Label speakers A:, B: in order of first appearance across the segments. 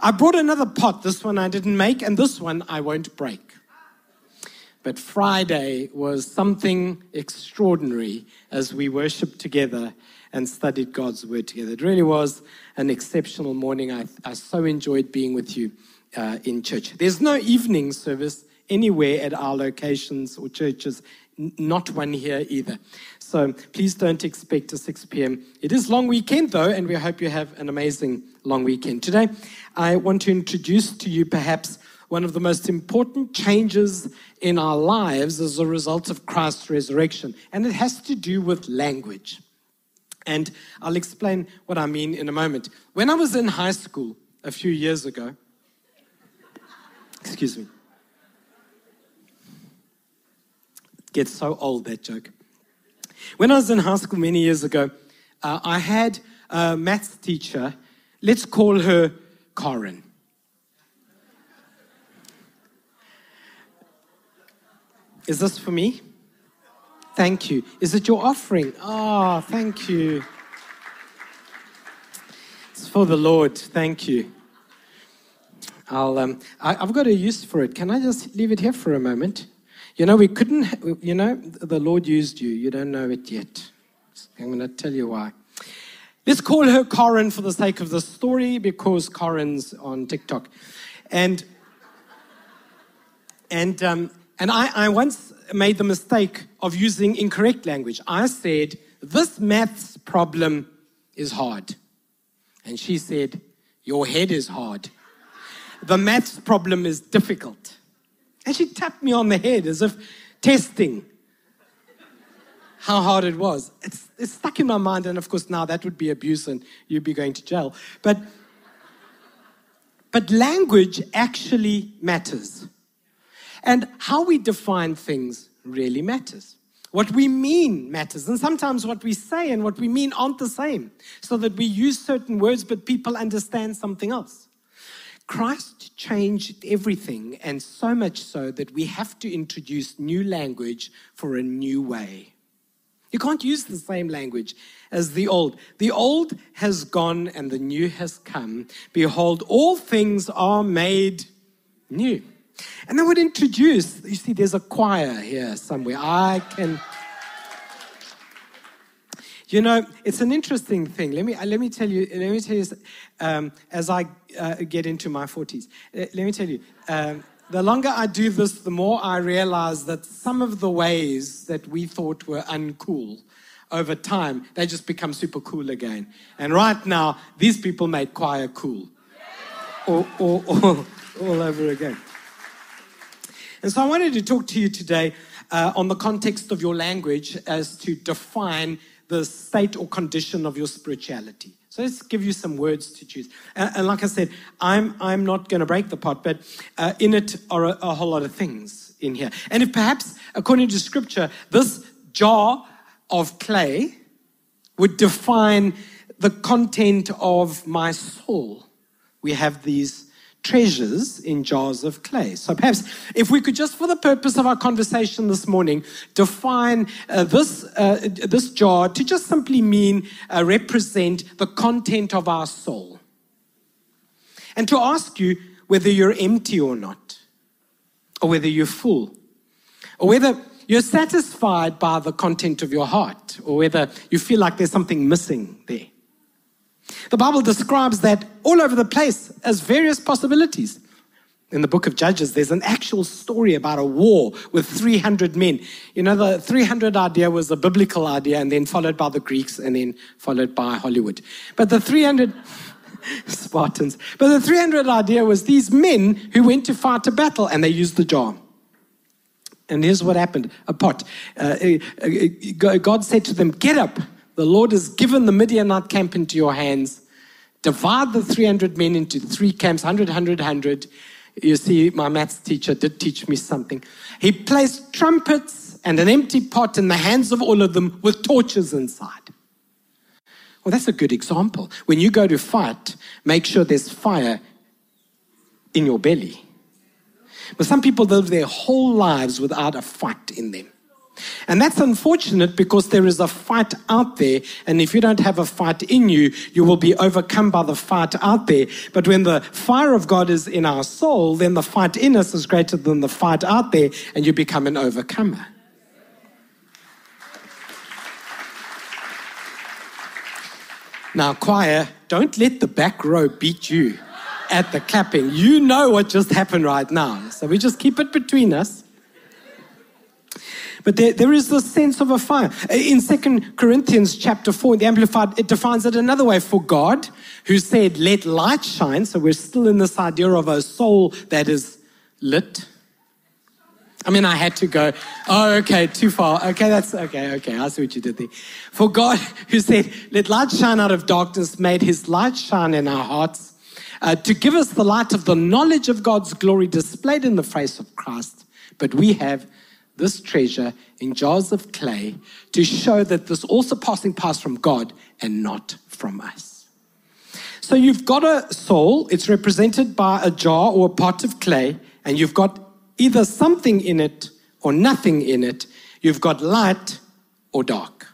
A: I brought another pot. This one I didn't make, and this one I won't break. But Friday was something extraordinary as we worshiped together and studied God's word together. It really was an exceptional morning. I, I so enjoyed being with you uh, in church. There's no evening service anywhere at our locations or churches, not one here either. So please don't expect a 6 p.m. It is long weekend though, and we hope you have an amazing long weekend. Today, I want to introduce to you perhaps one of the most important changes in our lives as a result of Christ's resurrection, and it has to do with language. And I'll explain what I mean in a moment. When I was in high school a few years ago, excuse me, it gets so old that joke. When I was in high school many years ago, uh, I had a maths teacher, let's call her Corin. Is this for me? Thank you. Is it your offering? Ah, oh, thank you. It's for the Lord. Thank you. I'll, um, I, have got a use for it. Can I just leave it here for a moment? You know, we couldn't, you know, the Lord used you. You don't know it yet. I'm going to tell you why. Let's call her Corin for the sake of the story because Corin's on TikTok. And, and um, and I, I once made the mistake of using incorrect language. I said, This maths problem is hard. And she said, Your head is hard. The maths problem is difficult. And she tapped me on the head as if testing how hard it was. It's, it's stuck in my mind, and of course, now that would be abuse and you'd be going to jail. But, but language actually matters. And how we define things really matters. What we mean matters. And sometimes what we say and what we mean aren't the same. So that we use certain words, but people understand something else. Christ changed everything, and so much so that we have to introduce new language for a new way. You can't use the same language as the old. The old has gone and the new has come. Behold, all things are made new. And they would introduce, you see, there's a choir here somewhere. I can. You know, it's an interesting thing. Let me uh, let me tell you. Let me tell you. Um, as I uh, get into my forties, uh, let me tell you. Um, the longer I do this, the more I realize that some of the ways that we thought were uncool, over time, they just become super cool again. And right now, these people made choir cool, all, all, all, all over again. And so I wanted to talk to you today uh, on the context of your language as to define the state or condition of your spirituality. So let's give you some words to choose. And, and like I said, I'm, I'm not going to break the pot, but uh, in it are a, a whole lot of things in here. And if perhaps, according to scripture, this jar of clay would define the content of my soul, we have these treasures in jars of clay. So perhaps if we could just, for the purpose of our conversation this morning, define uh, this, uh, this jar to just simply mean uh, represent the content of our soul. And to ask you whether you're empty or not, or whether you're full, or whether you're satisfied by the content of your heart, or whether you feel like there's something missing there. The Bible describes that all over the place as various possibilities. In the book of Judges, there's an actual story about a war with 300 men. You know, the 300 idea was a biblical idea and then followed by the Greeks and then followed by Hollywood. But the 300 Spartans, but the 300 idea was these men who went to fight a battle and they used the jar. And here's what happened a pot. Uh, uh, uh God said to them, Get up the Lord has given the Midianite camp into your hands. Divide the 300 men into three camps 100, 100, 100. You see, my maths teacher did teach me something. He placed trumpets and an empty pot in the hands of all of them with torches inside. Well, that's a good example. When you go to fight, make sure there's fire in your belly. But some people live their whole lives without a fight in them. And that's unfortunate because there is a fight out there. And if you don't have a fight in you, you will be overcome by the fight out there. But when the fire of God is in our soul, then the fight in us is greater than the fight out there, and you become an overcomer. Now, choir, don't let the back row beat you at the clapping. You know what just happened right now. So we just keep it between us. But there, there is this sense of a fire. In Second Corinthians chapter 4, the Amplified, it defines it another way. For God, who said, let light shine, so we're still in this idea of a soul that is lit. I mean, I had to go, oh, okay, too far. Okay, that's okay, okay, I see what you did there. For God, who said, let light shine out of darkness, made his light shine in our hearts uh, to give us the light of the knowledge of God's glory displayed in the face of Christ. But we have this treasure in jars of clay to show that this all surpassing pass from God and not from us. So you've got a soul, it's represented by a jar or a pot of clay, and you've got either something in it or nothing in it. You've got light or dark.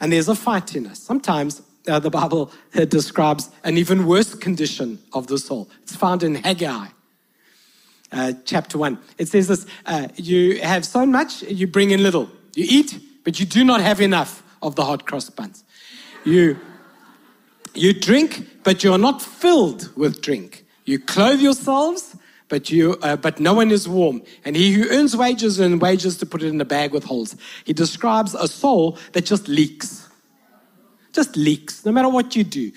A: And there's a fight in us. Sometimes uh, the Bible uh, describes an even worse condition of the soul. It's found in Haggai uh, chapter 1. It says this uh, You have so much, you bring in little. You eat, but you do not have enough of the hot cross buns. You, you drink, but you are not filled with drink. You clothe yourselves, but, you, uh, but no one is warm. And he who earns wages earns wages to put it in a bag with holes. He describes a soul that just leaks. Just leaks, no matter what you do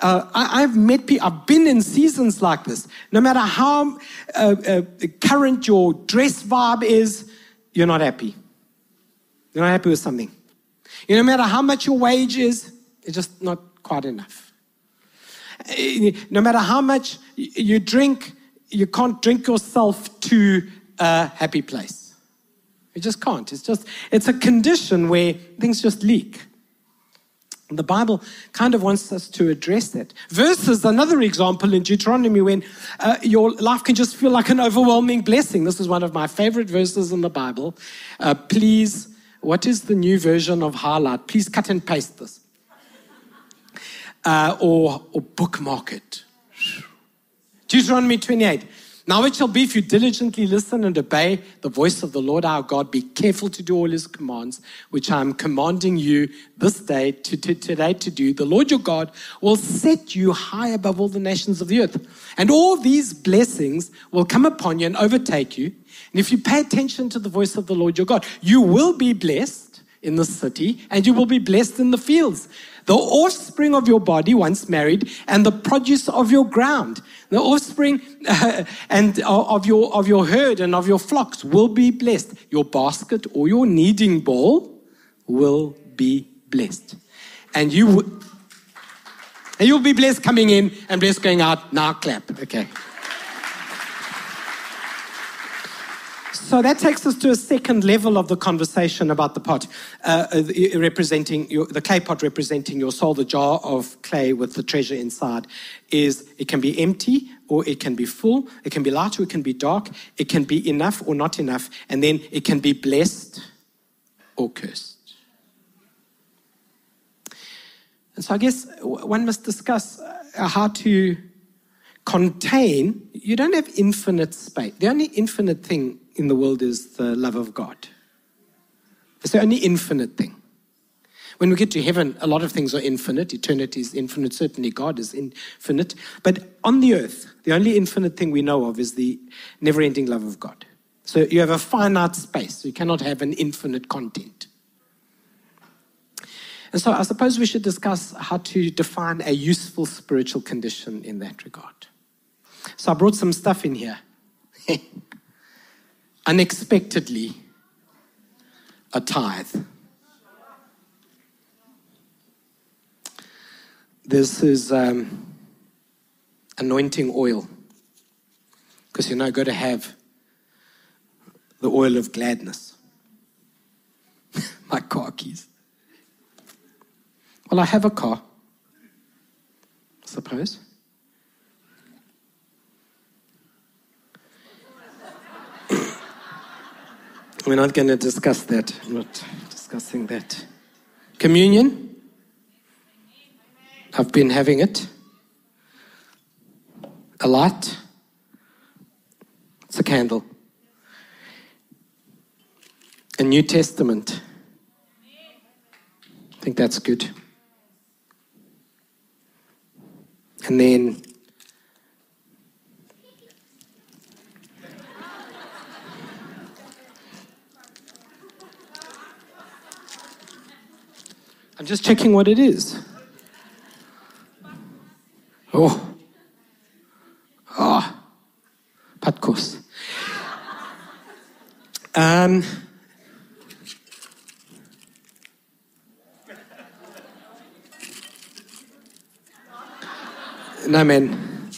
A: uh, I, have met people, I've been in seasons like this. No matter how uh, uh, current your dress vibe is, you're not happy. You're not happy with something. You know, no matter how much your wage is, it's just not quite enough. Uh, no matter how much you drink, you can't drink yourself to a happy place. You just can't. It's just, it's a condition where things just leak. The Bible kind of wants us to address that. Verses, another example in Deuteronomy when uh, your life can just feel like an overwhelming blessing. This is one of my favorite verses in the Bible. Uh, please, what is the new version of highlight? Please cut and paste this. Uh, or, or bookmark it. Deuteronomy 28. Now it shall be if you diligently listen and obey the voice of the Lord our God, be careful to do all his commands, which I am commanding you this day to, to, today to do. The Lord your God will set you high above all the nations of the earth. And all these blessings will come upon you and overtake you. And if you pay attention to the voice of the Lord your God, you will be blessed in the city and you will be blessed in the fields the offspring of your body once married, and the produce of your ground. The offspring uh, and uh, of your of your herd and of your flocks will be blessed. Your basket or your kneading bowl will be blessed, and you will. And you'll be blessed coming in and blessed going out. Now clap. Okay. So that takes us to a second level of the conversation about the pot, uh, uh representing your, the clay pot representing your soul, the jar of clay with the treasure inside. Is it can be empty or it can be full, it can be light or it can be dark, it can be enough or not enough, and then it can be blessed or cursed. And so I guess one must discuss uh, how to contain, you don't have infinite space. The only infinite thing in the world is the love of God. It's the only infinite thing. When we get to heaven, a lot of things are infinite. Eternity is infinite. Certainly, God is infinite. But on the earth, the only infinite thing we know of is the never ending love of God. So you have a finite space. You cannot have an infinite content. And so I suppose we should discuss how to define a useful spiritual condition in that regard. So I brought some stuff in here. unexpectedly a tithe. This is um, anointing oil. Because you know, going to have the oil of gladness. My car keys. Well, I have a car, I suppose. We're not going to discuss that. I'm not discussing that. Communion. I've been having it. A lot. It's a candle. A New Testament. I think that's good. And then I'm just checking what it is. Oh. Oh. Patkos. Um, no, man.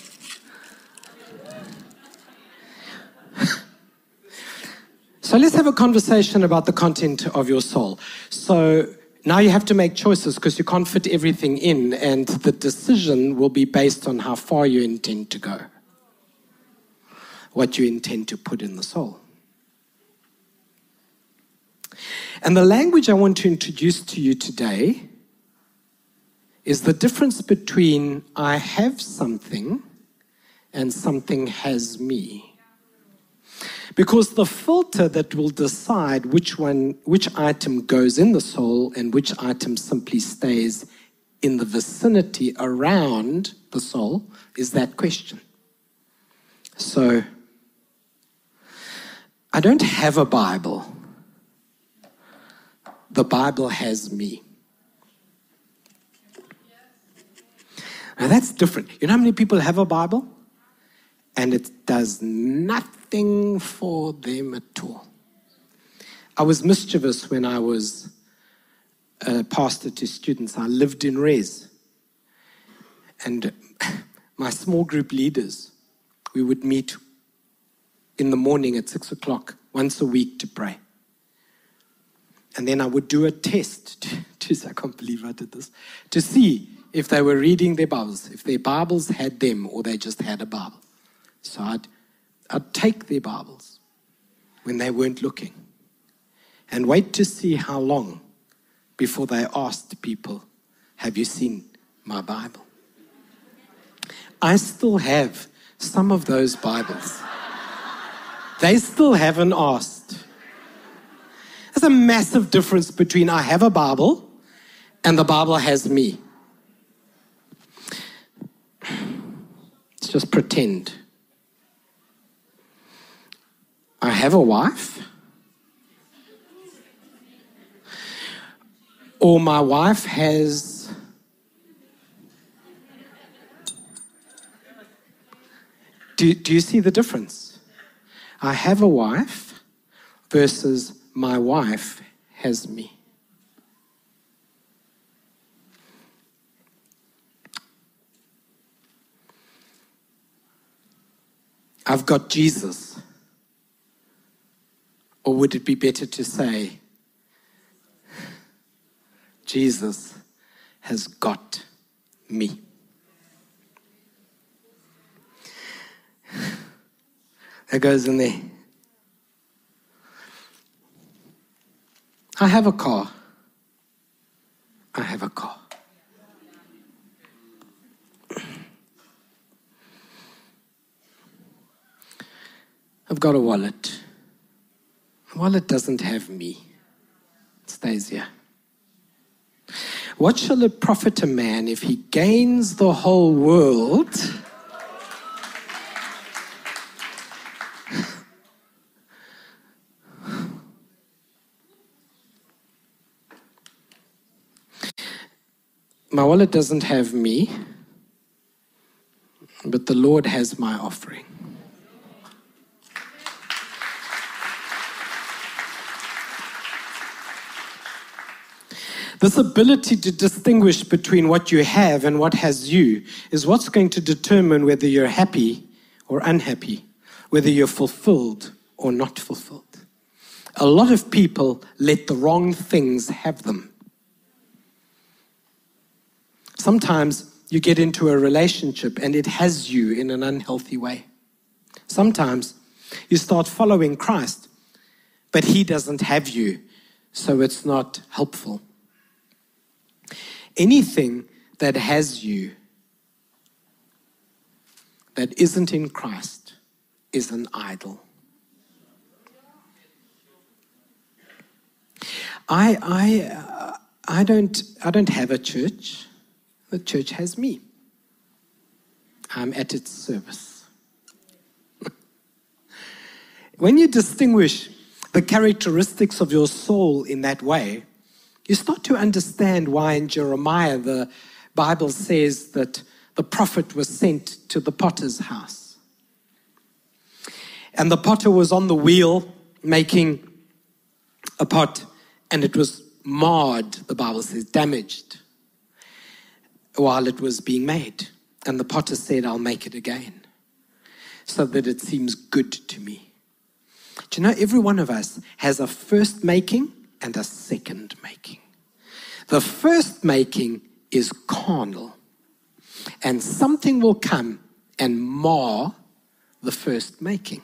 A: So let's have a conversation about the content of your soul. So now you have to make choices because you can't fit everything in, and the decision will be based on how far you intend to go, what you intend to put in the soul. And the language I want to introduce to you today is the difference between I have something and something has me. Because the filter that will decide which one, which item goes in the soul and which item simply stays in the vicinity around the soul is that question. So, I don't have a Bible. The Bible has me. Now that's different. You know how many people have a Bible? And it does nothing for them at all. I was mischievous when I was a pastor to students. I lived in Res. And my small group leaders, we would meet in the morning at six o'clock once a week to pray. And then I would do a test. I can't believe I did this. To see if they were reading their Bibles, if their Bibles had them or they just had a Bible. So I'd, I'd take their Bibles when they weren't looking and wait to see how long before they asked people, Have you seen my Bible? I still have some of those Bibles. They still haven't asked. There's a massive difference between I have a Bible and the Bible has me. It's just pretend. I have a wife. Or my wife has Do, do you see the difference? I have a wife versus my wife has me. I've got Jesus. Or would it be better to say, Jesus has got me? That goes in there. I have a car. I have a car. I've got a wallet. A wallet doesn't have me, it stays here. What shall it profit a man if he gains the whole world? My wallet doesn't have me, but the Lord has my offering. This ability to distinguish between what you have and what has you is what's going to determine whether you're happy or unhappy, whether you're fulfilled or not fulfilled. A lot of people let the wrong things have them. Sometimes you get into a relationship and it has you in an unhealthy way. Sometimes you start following Christ, but he doesn't have you, so it's not helpful. Anything that has you that isn't in Christ is an idol. I, I, uh, I, don't, I don't have a church. The church has me. I'm at its service. when you distinguish the characteristics of your soul in that way, you start to understand why in Jeremiah the Bible says that the prophet was sent to the potter's house. And the potter was on the wheel making a pot, and it was marred, the Bible says, damaged while it was being made. And the potter said, I'll make it again so that it seems good to me. Do you know, every one of us has a first making and a second making. The first making is carnal, and something will come and mar the first making.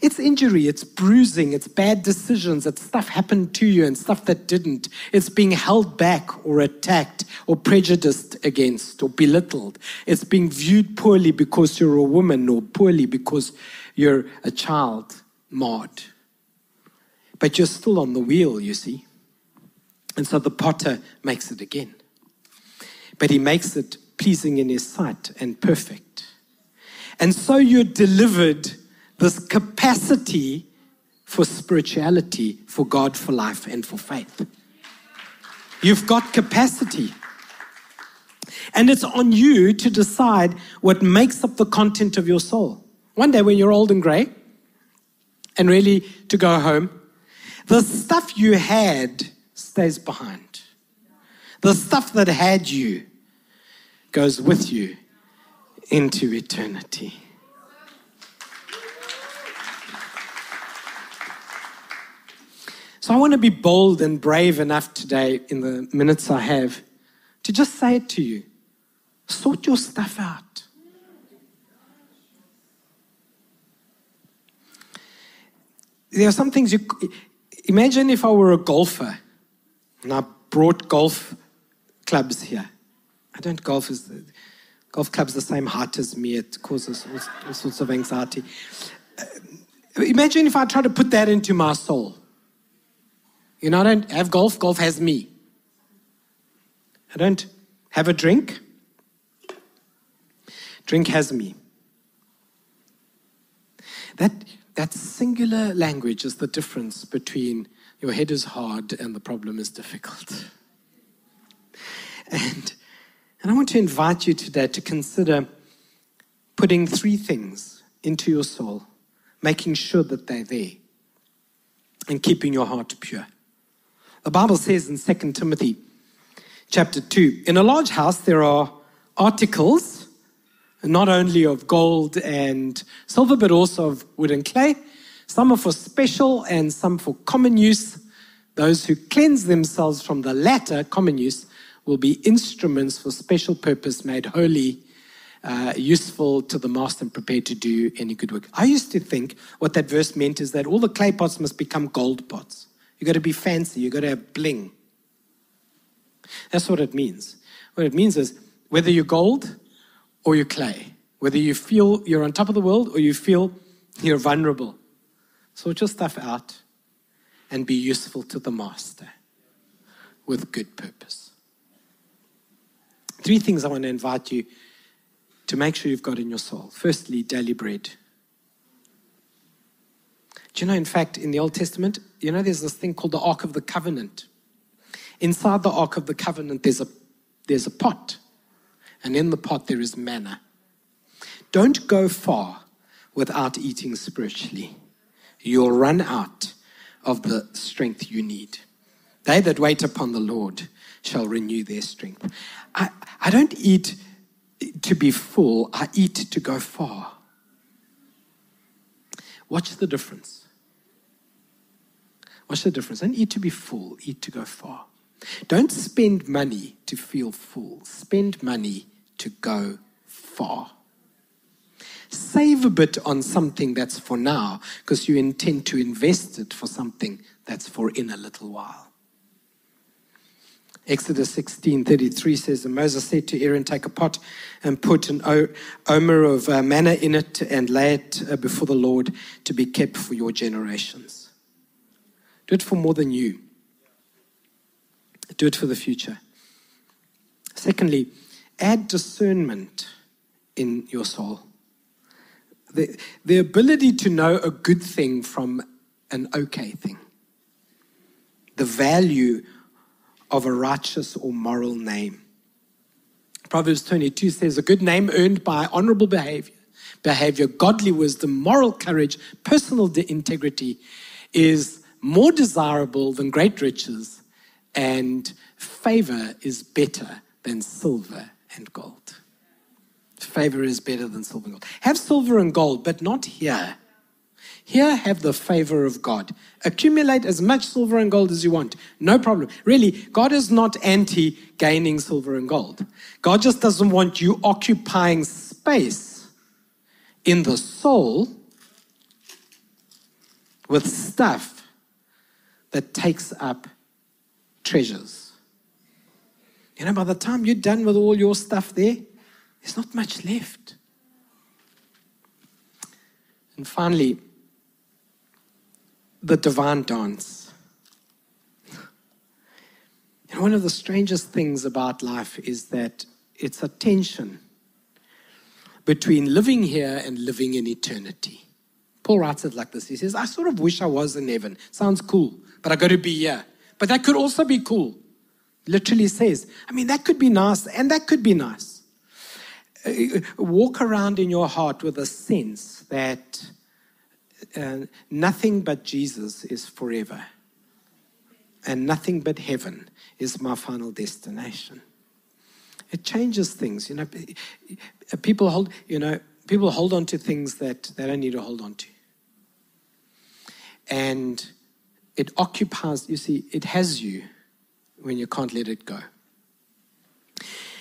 A: It's injury, it's bruising, it's bad decisions, it's stuff happened to you and stuff that didn't. It's being held back or attacked or prejudiced against or belittled. It's being viewed poorly because you're a woman or poorly because you're a child, marred. But you're still on the wheel, you see. And so the potter makes it again. But he makes it pleasing in his sight and perfect. And so you're delivered this capacity for spirituality, for God, for life, and for faith. You've got capacity. And it's on you to decide what makes up the content of your soul. One day when you're old and gray and really to go home, the stuff you had stays behind. The stuff that had you goes with you into eternity. So I want to be bold and brave enough today, in the minutes I have, to just say it to you sort your stuff out. There are some things you imagine if I were a golfer and I brought golf clubs here. I don't golf golf clubs the same height as me. It causes all, all sorts of anxiety. Uh, imagine if I try to put that into my soul. You know, I don't have golf, golf has me. I don't have a drink, drink has me. That, that singular language is the difference between your head is hard and the problem is difficult. And, and I want to invite you today to consider putting three things into your soul, making sure that they're there, and keeping your heart pure. The Bible says in 2 Timothy chapter 2 In a large house, there are articles, not only of gold and silver, but also of wood and clay. Some are for special and some for common use. Those who cleanse themselves from the latter, common use, will be instruments for special purpose made holy, uh, useful to the master and prepared to do any good work. I used to think what that verse meant is that all the clay pots must become gold pots. You've got to be fancy. you've got to have bling. That's what it means. What it means is whether you're gold or you're clay, whether you feel you're on top of the world or you feel you're vulnerable, sort your stuff out and be useful to the master with good purpose. Three things I want to invite you to make sure you've got in your soul. Firstly, daily bread. Do you know, in fact, in the Old Testament, you know, there's this thing called the Ark of the Covenant. Inside the Ark of the Covenant, there's a, there's a pot, and in the pot, there is manna. Don't go far without eating spiritually. You'll run out of the strength you need. They that wait upon the Lord shall renew their strength. I, I don't eat to be full, I eat to go far. Watch the difference. Watch the difference? Don't eat to be full, eat to go far. Don't spend money to feel full, spend money to go far. save a bit on something that's for now because you intend to invest it for something that's for in a little while. Exodus 16:33 says, and Moses said to Aaron, Take a pot and put an omer of uh, manna in it and lay it uh, before the Lord to be kept for your generations. Do it for more than you. Do it for the future. Secondly, add discernment in your soul. The, the ability to know a good thing from an okay thing. The value of a righteous or moral name. Proverbs 22 says, A good name earned by honorable behavior, behavior, godly wisdom, moral courage, personal integrity is more desirable than great riches, and favor is better than silver and gold. Favor is better than silver and gold. Have silver and gold, but not here. Here, have the favor of God. Accumulate as much silver and gold as you want. No problem. Really, God is not anti gaining silver and gold. God just doesn't want you occupying space in the soul with stuff that takes up treasures. You know, by the time you're done with all your stuff there, there's not much left. And finally, the divine dance. And one of the strangest things about life is that it's a tension between living here and living in eternity. Paul writes it like this He says, I sort of wish I was in heaven. Sounds cool, but I got to be here. But that could also be cool. Literally says, I mean, that could be nice and that could be nice. Uh, walk around in your heart with a sense that uh, nothing but Jesus is forever. And nothing but heaven is my final destination. It changes things. You know, people hold, you know, people hold on to things that they don't need to hold on to. And it occupies, you see, it has you when you can't let it go.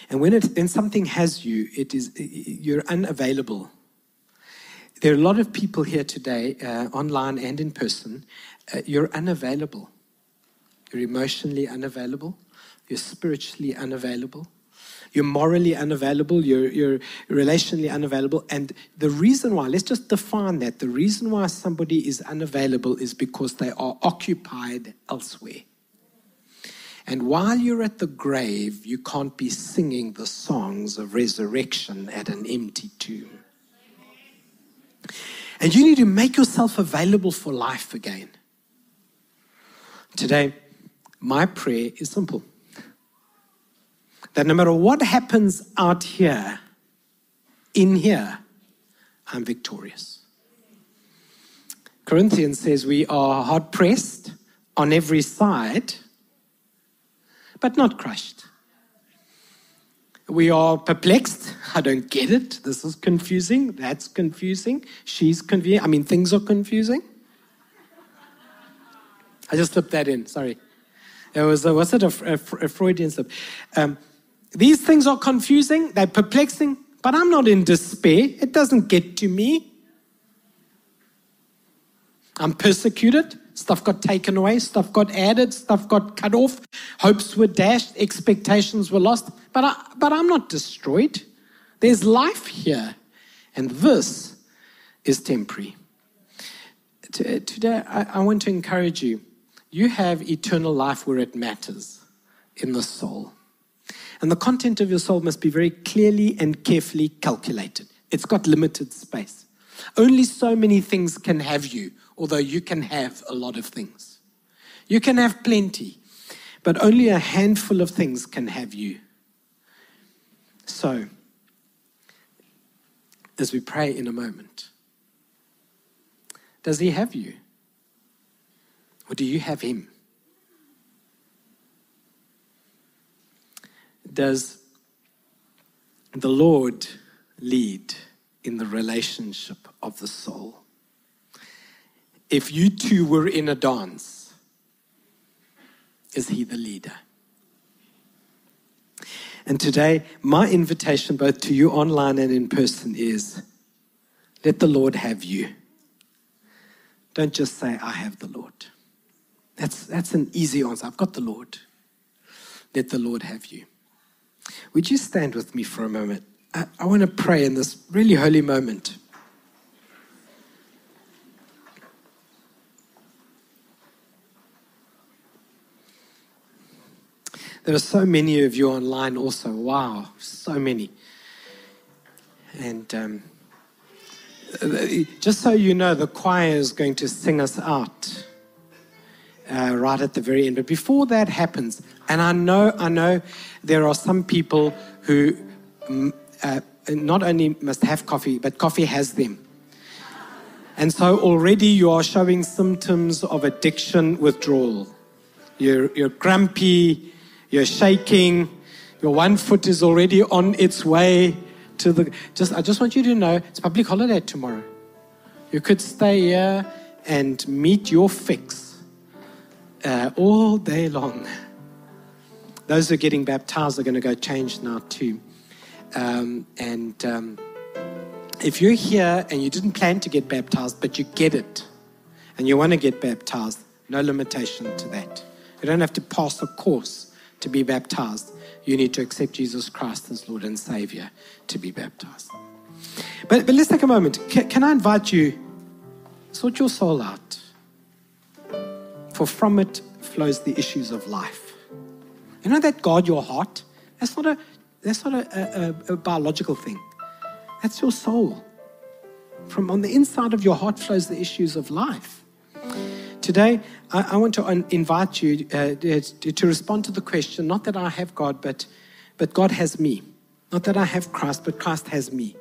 A: And when, it, when something has you, it is, you're unavailable there are a lot of people here today, uh, online and in person. Uh, you're unavailable. You're emotionally unavailable. You're spiritually unavailable. You're morally unavailable. You're, you're relationally unavailable. And the reason why, let's just define that. The reason why somebody is unavailable is because they are occupied elsewhere. And while you're at the grave, you can't be singing the songs of resurrection at an empty tomb. And you need to make yourself available for life again. Today, my prayer is simple that no matter what happens out here, in here, I'm victorious. Corinthians says we are hard pressed on every side, but not crushed. We are perplexed. I don't get it. This is confusing. That's confusing. She's confusing. I mean, things are confusing. I just slipped that in. Sorry. It was, a, was it a, a, a Freudian slip? Um, these things are confusing. They're perplexing. But I'm not in despair. It doesn't get to me. I'm persecuted. Stuff got taken away, stuff got added, stuff got cut off, hopes were dashed, expectations were lost. But, I, but I'm not destroyed. There's life here. And this is temporary. Today, I, I want to encourage you. You have eternal life where it matters in the soul. And the content of your soul must be very clearly and carefully calculated. It's got limited space. Only so many things can have you, although you can have a lot of things. You can have plenty, but only a handful of things can have you. So, as we pray in a moment, does He have you? Or do you have Him? Does the Lord lead? in the relationship of the soul. If you two were in a dance, is he the leader? And today, my invitation, both to you online and in person, is Let the Lord have you. Don't just say, I have the Lord. That's, that's an easy answer. I've got the Lord. Let the Lord have you. Would you stand with me for a moment? I, I want to pray in this really holy moment. There are so many of you online also. Wow, so many. And um, just so you know, the choir is going to sing us out uh, right at the very end. But before that happens, and I know, I know, there are some people who mm, uh, not only must have coffee, but coffee has them. And so already you are showing symptoms of addiction withdrawal. You're, you're grumpy, you're shaking, your one foot is already on its way to the. Just, I just want you to know it's public holiday tomorrow. You could stay here and meet your fix uh, all day long. Those who are getting baptized are going to go change now too. Um, and um, if you're here and you didn't plan to get baptized, but you get it, and you want to get baptized, no limitation to that. You don't have to pass a course to be baptized. You need to accept Jesus Christ as Lord and Savior to be baptized. But, but let's take a moment. Can, can I invite you, sort your soul out? For from it flows the issues of life. You know that guard your heart? That's not a that's not a, a, a biological thing. That's your soul. From on the inside of your heart flows the issues of life. Today, I, I want to invite you uh, to respond to the question not that I have God, but, but God has me. Not that I have Christ, but Christ has me.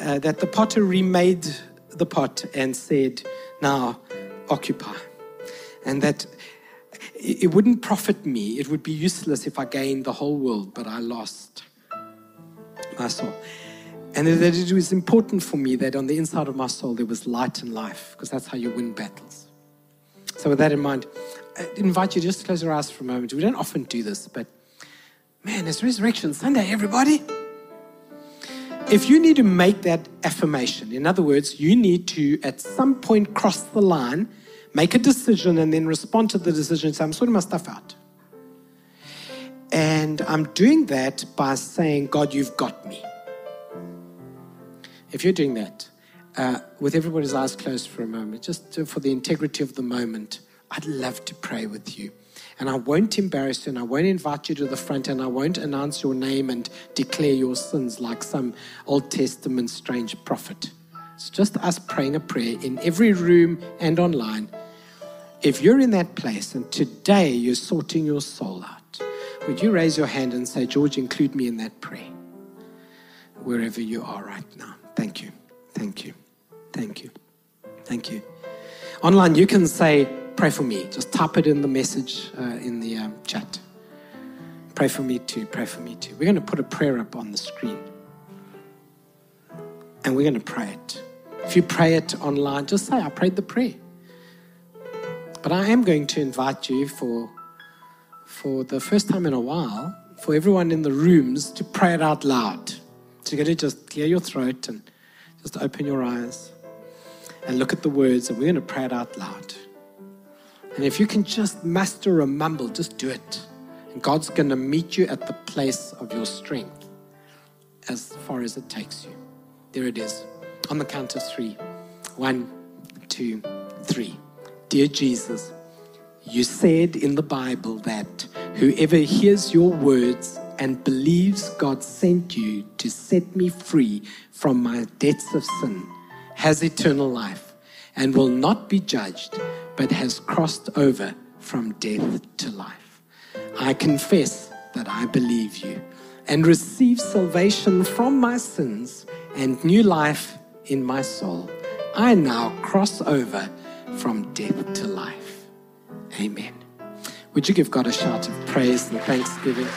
A: Uh, that the potter remade the pot and said, Now occupy. And that it wouldn't profit me. It would be useless if I gained the whole world, but I lost my soul. And that it was important for me that on the inside of my soul there was light and life, because that's how you win battles. So, with that in mind, I invite you just to close your eyes for a moment. We don't often do this, but man, it's Resurrection Sunday, everybody. If you need to make that affirmation, in other words, you need to at some point cross the line make a decision and then respond to the decision. So I'm sorting my stuff out. And I'm doing that by saying, God, you've got me. If you're doing that, uh, with everybody's eyes closed for a moment, just for the integrity of the moment, I'd love to pray with you. And I won't embarrass you and I won't invite you to the front and I won't announce your name and declare your sins like some Old Testament strange prophet. It's just us praying a prayer in every room and online if you're in that place and today you're sorting your soul out, would you raise your hand and say, George, include me in that prayer? Wherever you are right now. Thank you. Thank you. Thank you. Thank you. Online, you can say, pray for me. Just type it in the message uh, in the um, chat. Pray for me too. Pray for me too. We're going to put a prayer up on the screen. And we're going to pray it. If you pray it online, just say, I prayed the prayer. But I am going to invite you for, for the first time in a while, for everyone in the rooms to pray it out loud. So you're going to just clear your throat and just open your eyes and look at the words, and we're going to pray it out loud. And if you can just muster a mumble, just do it. And God's going to meet you at the place of your strength as far as it takes you. There it is. On the count of three. One, two, three. Dear Jesus, you said in the Bible that whoever hears your words and believes God sent you to set me free from my debts of sin has eternal life and will not be judged, but has crossed over from death to life. I confess that I believe you and receive salvation from my sins and new life in my soul. I now cross over from death to life. Amen. Would you give God a shout of praise and thanksgiving?